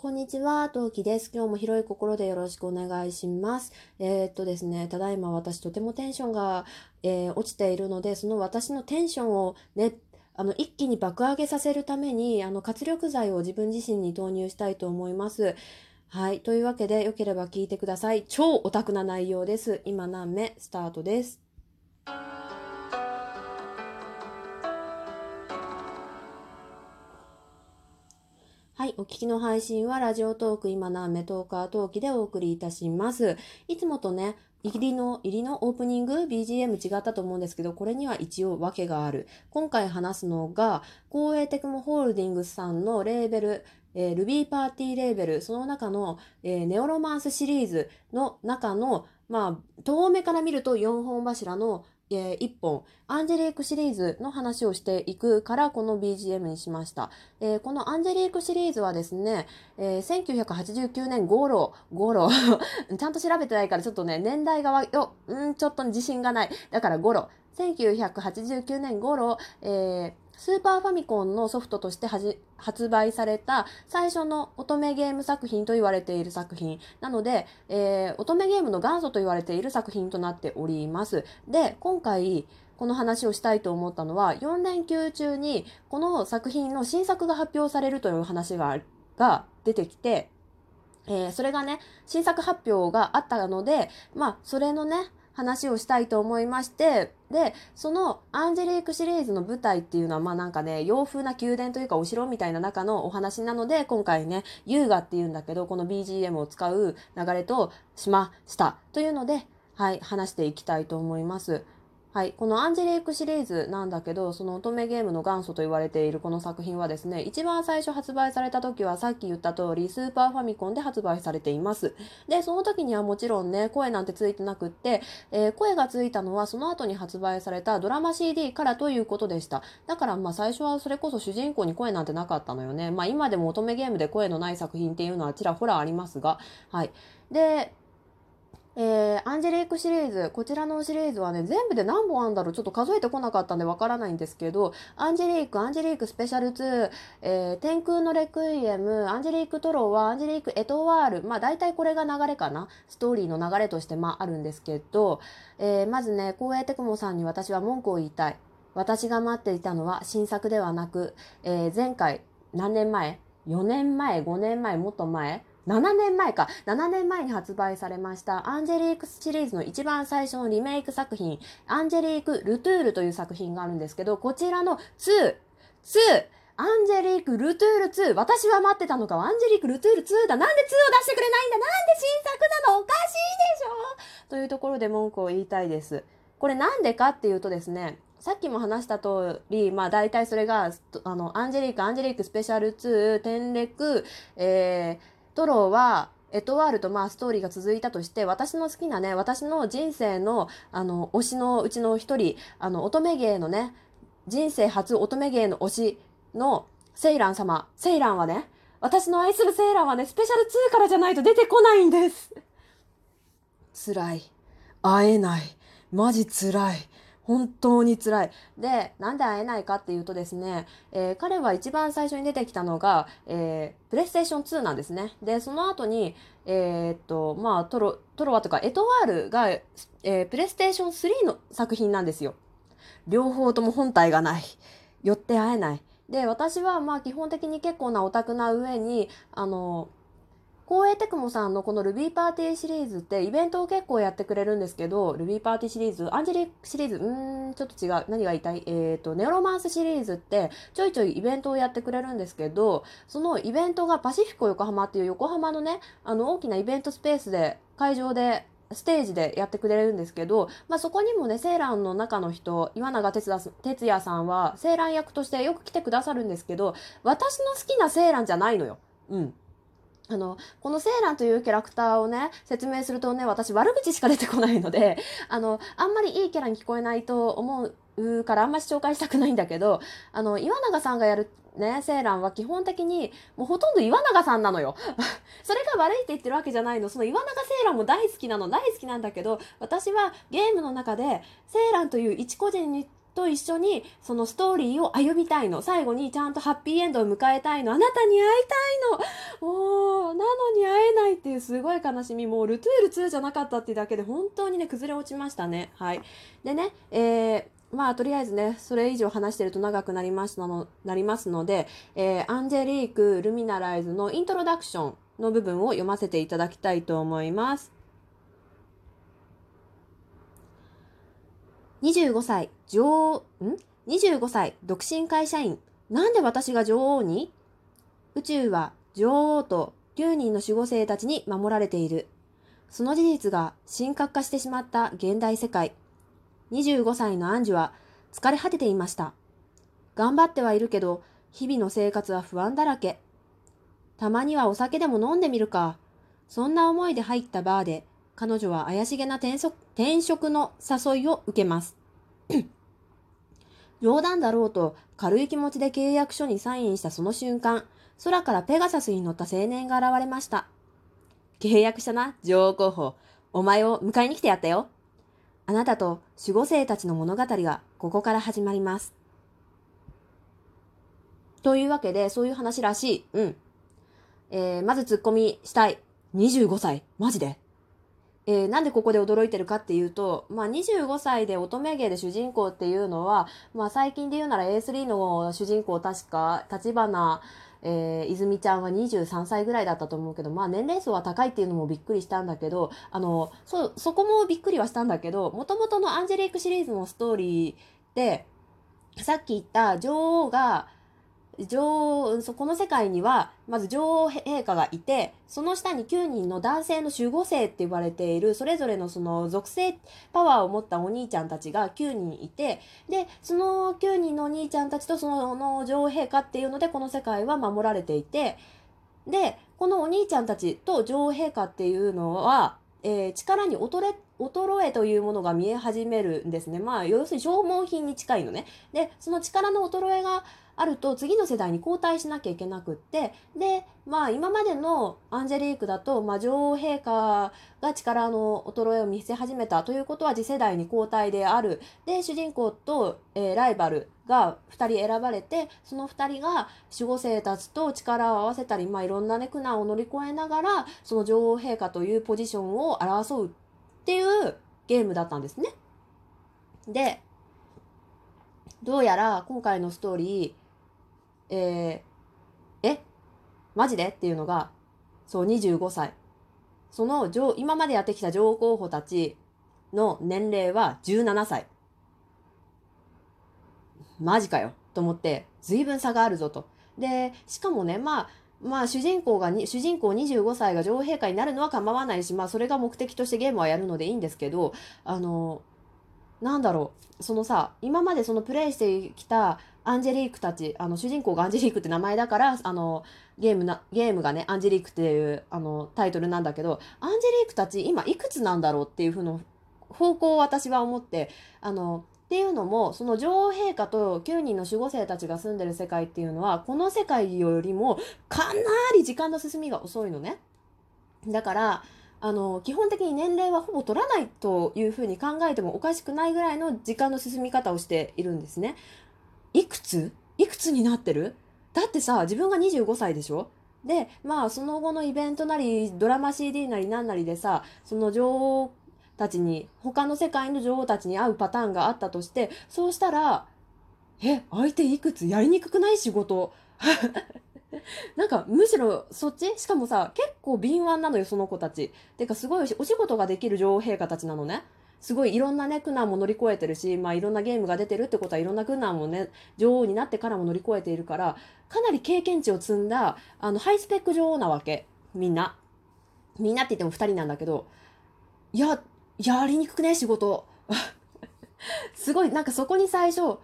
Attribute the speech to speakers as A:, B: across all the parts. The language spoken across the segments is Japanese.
A: こんにちは、トウキです。今日も広い心でよろしくお願いします。えーっとですね、ただいま私とてもテンションが、えー落ちているので、その私のテンションをね、あの、一気に爆上げさせるために、あの、活力剤を自分自身に投入したいと思います。はい。というわけで、よければ聞いてください。超オタクな内容です。今何目スタートです。はい。お聞きの配信は、ラジオトーク今何目トーカートーキでお送りいたします。いつもとね、入りの、入りのオープニング BGM 違ったと思うんですけど、これには一応訳がある。今回話すのが、光栄テクモホールディングスさんのレーベル、えー、Ruby パーティーレーベル、その中の、えーネオロマンスシリーズの中の、まあ、遠目から見ると4本柱の、え1本、アンジェリークシリーズの話をしていくから、この BGM にしました。えーこのアンジェリークシリーズはですね、えー1989年ゴロ、ゴロ、ちゃんと調べてないからちょっとね、年代がわ、よ、うん、ちょっと自信がない。だからゴロ、1989年頃、えースーパーファミコンのソフトとして発売された最初の乙女ゲーム作品と言われている作品。なので、えー乙女ゲームの元祖と言われている作品となっております。で、今回、この話をしたいと思ったのは、4連休中にこの作品の新作が発表されるという話がが出てきて、えーそれがね、新作発表があったので、まあ、それのね、話をしたいと思いまして、で、そのアンジェリークシリーズの舞台っていうのは、まあなんかね、洋風な宮殿というかお城みたいな中のお話なので、今回ね、優雅っていうんだけど、この BGM を使う流れとしました。というので、はい、話していきたいと思います。はい。このアンジェリークシリーズなんだけど、その乙女ゲームの元祖と言われているこの作品はですね、一番最初発売された時はさっき言った通り、スーパーファミコンで発売されています。で、その時にはもちろんね、声なんてついてなくって、えー声がついたのはその後に発売されたドラマ CD からということでした。だからまあ最初はそれこそ主人公に声なんてなかったのよね。まあ今でも乙女ゲームで声のない作品っていうのはちらほらありますが、はい。で、えーアンジェリークシリーズ、こちらのシリーズはね、全部で何本あるんだろうちょっと数えてこなかったんでわからないんですけど、アンジェリーク、アンジェリークスペシャル2、えー天空のレクイエム、アンジェリークトロワ、アンジェリークエトワール、まあ大体これが流れかな。ストーリーの流れとしてまああるんですけど、えーまずね、光栄テクモさんに私は文句を言いたい。私が待っていたのは新作ではなく、えー前回、何年前 ?4 年前 ?5 年前？もっと前？7年前か。7年前に発売されました、アンジェリークシリーズの一番最初のリメイク作品、アンジェリーク・ルトゥールという作品があるんですけど、こちらの2、2、アンジェリーク・ルトゥール2、私は待ってたのか、アンジェリーク・ルトゥール2だ。なんで2を出してくれないんだ。なんで新作なの。おかしいでしょ。というところで文句を言いたいです。これなんでかっていうとですね、さっきも話した通り、まあ大体それが、あの、アンジェリーク、アンジェリークスペシャル2、天レク、えー、トローは、エトワールとまあストーリーが続いたとして、私の好きなね、私の人生の、あの、推しのうちの一人、あの、乙女芸のね、人生初乙女芸の推しのセイラン様。セイランはね、私の愛するセイランはね、スペシャル2からじゃないと出てこないんです。辛い。会えない。マジ辛い。本当に辛い。で、なんで会えないかっていうとですね、えー彼は一番最初に出てきたのが、えープレイステーション2なんですね。で、その後に、えーっと、まあ、トロ、トロワとかエトワールが、えープレイステーション3の作品なんですよ。両方とも本体がない。よって会えない。で、私はまあ基本的に結構なオタクな上に、あの、コーエーテクモさんのこの Ruby パーティーシリーズってイベントを結構やってくれるんですけど、Ruby パーティーシリーズ、アンジェリークシリーズ、うーん、ちょっと違う。何が言いたい？えっ、と、ネオロマンスシリーズってちょいちょいイベントをやってくれるんですけど、そのイベントがパシフィコ横浜っていう横浜のね、あの大きなイベントスペースで、会場でステージでやってくれるんですけど、まあ、そこにもね、セーランの中の人、岩永哲也さんは、セーラン役としてよく来てくださるんですけど、私の好きなセーランじゃないのよ。うん。あの、このセーランというキャラクターをね、説明するとね、私悪口しか出てこないので、あの、あんまりいいキャラに聞こえないと思うからあんまり紹介したくないんだけど、あの、岩永さんがやるね、セーランは基本的に、もうほとんど岩永さんなのよ。それが悪いって言ってるわけじゃないの。その岩永セーランも大好きなの、大好きなんだけど、私はゲームの中で、セーランという一個人に、と一緒にそのストーリーを歩みたいの。最後にちゃんとハッピーエンドを迎えたいの。あなたに会いたいの。おー、なのに会えないっていうすごい悲しみ。もうルトゥール2じゃなかったっていうだけで本当にね、崩れ落ちましたね。はい。でね、えー、まあ、とりあえずね、それ以上話してると長くなりますのなりますので、えー、アンジェリーク・ルミナライズのイントロダクションの部分を読ませていただきたいと思います。25歳、女王、ん ?25 歳、独身会社員。なんで私が女王に？宇宙は女王と9人の守護星たちに守られている。その事実が深刻化してしまった現代世界。25歳のアンジュは疲れ果てていました。頑張ってはいるけど、日々の生活は不安だらけ。たまにはお酒でも飲んでみるか。そんな思いで入ったバーで、彼女は怪しげな転職転職の誘いを受けます。冗談だろうと軽い気持ちで契約書にサインしたその瞬間、空からペガサスに乗った青年が現れました。契約したな、女王候補。お前を迎えに来てやったよ。あなたと守護生たちの物語がここから始まります。というわけで、そういう話らしい。うん。えー、まずツッコミしたい。25歳マジでえー、なんでここで驚いてるかっていうと、まあ、25歳で乙女芸で主人公っていうのは、まあ、最近で言うなら A3 の主人公確か、立花、えー、泉ちゃんは23歳ぐらいだったと思うけど、まあ年齢層は高いっていうのもびっくりしたんだけど、あの、そ、そこもびっくりはしたんだけど、もともとのアンジェリークシリーズのストーリーで、さっき言った女王が、女王、この世界には、まず女王陛下がいて、その下に9人の男性の守護星って言われている、それぞれのその属性パワーを持ったお兄ちゃんたちが9人いて、で、その9人のお兄ちゃんたちとその女王陛下っていうので、この世界は守られていて、で、このお兄ちゃんたちと女王陛下っていうのは、えー、力に衰え、衰えというものが見え始めるんですね。まあ、要するに消耗品に近いのね。で、その力の衰えがあると次の世代に交代しなきゃいけなくって、で、まあ今までのアンジェリークだと、まあ女王陛下が力の衰えを見せ始めたということは次世代に交代である。で、主人公と、えー、ライバルが2人選ばれて、その2人が守護星たちと力を合わせたり、まあいろんなね、苦難を乗り越えながら、その女王陛下というポジションを争うっていうゲームだったんですね。で、どうやら今回のストーリー、えー、え？マジで？っていうのが、そう、25歳。その上、今までやってきた上候補たちの年齢は17歳。マジかよ。と思って、随分差があるぞと。で、しかもね、まあ、まあ主人公が主人公25歳が女王陛下になるのは構わないし、まあそれが目的としてゲームはやるのでいいんですけど、あの、なんだろう、そのさ、今までそのプレイしてきたアンジェリークたち、あの、主人公がアンジェリークって名前だから、あの、ゲームな、ゲームがね、アンジェリークっていう、あの、タイトルなんだけど、アンジェリークたち今いくつなんだろうっていうふうな方向を私は思って、あの、っていうのも、その女王陛下と9人の守護生たちが住んでる世界っていうのは、この世界よりもかなり時間の進みが遅いのね。だから、あの、基本的に年齢はほぼ取らないというふうに考えてもおかしくないぐらいの時間の進み方をしているんですね。いくつ？いくつになってる？だってさ、自分が25歳でしょ？で、まあ、その後のイベントなり、ドラマ CD なりなんなりでさ、その女王たちに、他の世界の女王たちに会うパターンがあったとして、そうしたら、え、相手いくつやりにくくない仕事？なんか、むしろそっち？しかもさ、結構敏腕なのよ、その子たち。てか、すごいお仕事ができる女王陛下たちなのね。すごいいろんなね、苦難も乗り越えてるし、まあいろんなゲームが出てるってことはいろんな苦難もね、女王になってからも乗り越えているから、かなり経験値を積んだ、あの、ハイスペック女王なわけ。みんな。みんなって言っても二人なんだけど、いや、やりにくくね、仕事。すごい、なんかそこに最初、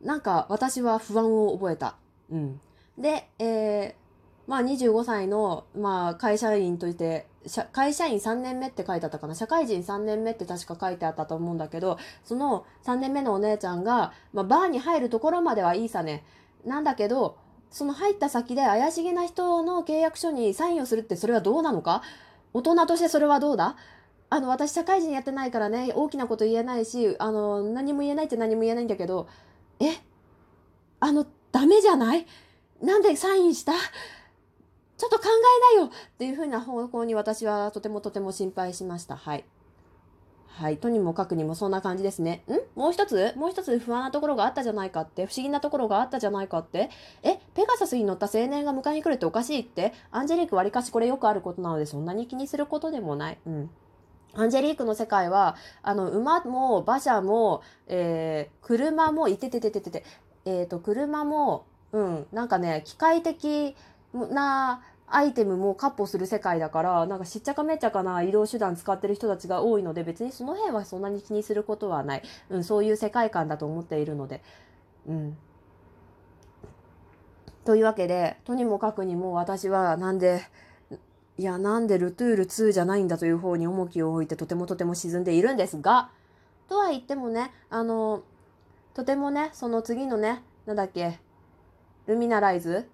A: なんか私は不安を覚えた。うん。で、えー、まあ25歳の、まあ会社員として、会社員3年目って書いてあったかな社会人3年目って確か書いてあったと思うんだけど、その3年目のお姉ちゃんが、まあバーに入るところまではいいさね。なんだけど、その入った先で怪しげな人の契約書にサインをするってそれはどうなのか？大人としてそれはどうだ？あの、私社会人やってないからね、大きなこと言えないし、あの、何も言えないって何も言えないんだけど、え？あの、ダメじゃない？なんでサインした？ちょっと考えなよっていうふうな方向に私はとてもとても心配しました。はい。はい。とにもかくにもそんな感じですね。ん？もう一つ？もう一つ不安なところがあったじゃないかって、不思議なところがあったじゃないかって、え、ペガサスに乗った青年が迎えに来るっておかしいって、アンジェリーク割かしこれよくあることなので、そんなに気にすることでもない。うん。アンジェリークの世界は、あの、馬も馬車も、えー、車も、いてててててて、えっ、ー、と、車も、うん、なんかね、機械的なアイテムもカッ歩する世界だから、なんかしっちゃかめっちゃかな移動手段使ってる人たちが多いので、別にその辺はそんなに気にすることはない。うん、そういう世界観だと思っているので。うん。というわけで、とにもかくにも私はなんで、いや、なんでルトゥール2じゃないんだという方に重きを置いてとてもとても沈んでいるんですが、とは言ってもね、あの、とてもね、その次のね、なんだっけ、ルミナライズ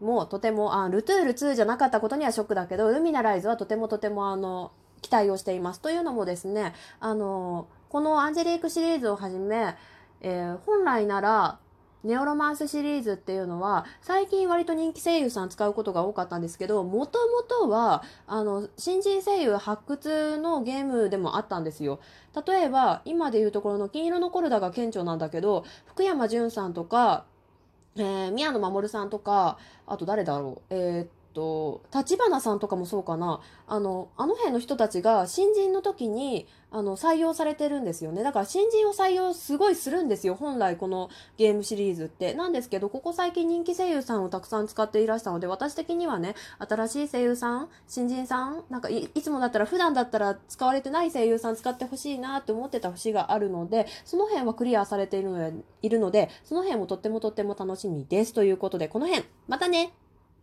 A: もとても、あ、ルトゥール2じゃなかったことにはショックだけど、ルミナライズはとてもとてもあの、期待をしています。というのもですね、あの、このアンジェリークシリーズをはじめ、えー、本来なら、ネオロマンスシリーズっていうのは、最近割と人気声優さん使うことが多かったんですけど、もともとは、あの、新人声優発掘のゲームでもあったんですよ。例えば、今でいうところの金色のコルダが顕著なんだけど、福山潤さんとか、えー、宮野守さんとか、あと誰だろう、えー、と、立花さんとかもそうかな。あの、あの辺の人たちが新人の時に、あの、採用されてるんですよね。だから新人を採用すごいするんですよ。本来このゲームシリーズって。なんですけど、ここ最近人気声優さんをたくさん使っていらしたので、私的にはね、新しい声優さん、新人さん、なんかいつもだったら、普段だったら使われてない声優さん使ってほしいなって思ってた節があるので、その辺はクリアされているので、いるのでその辺もとってもとっても楽しみです。ということで、この辺、またね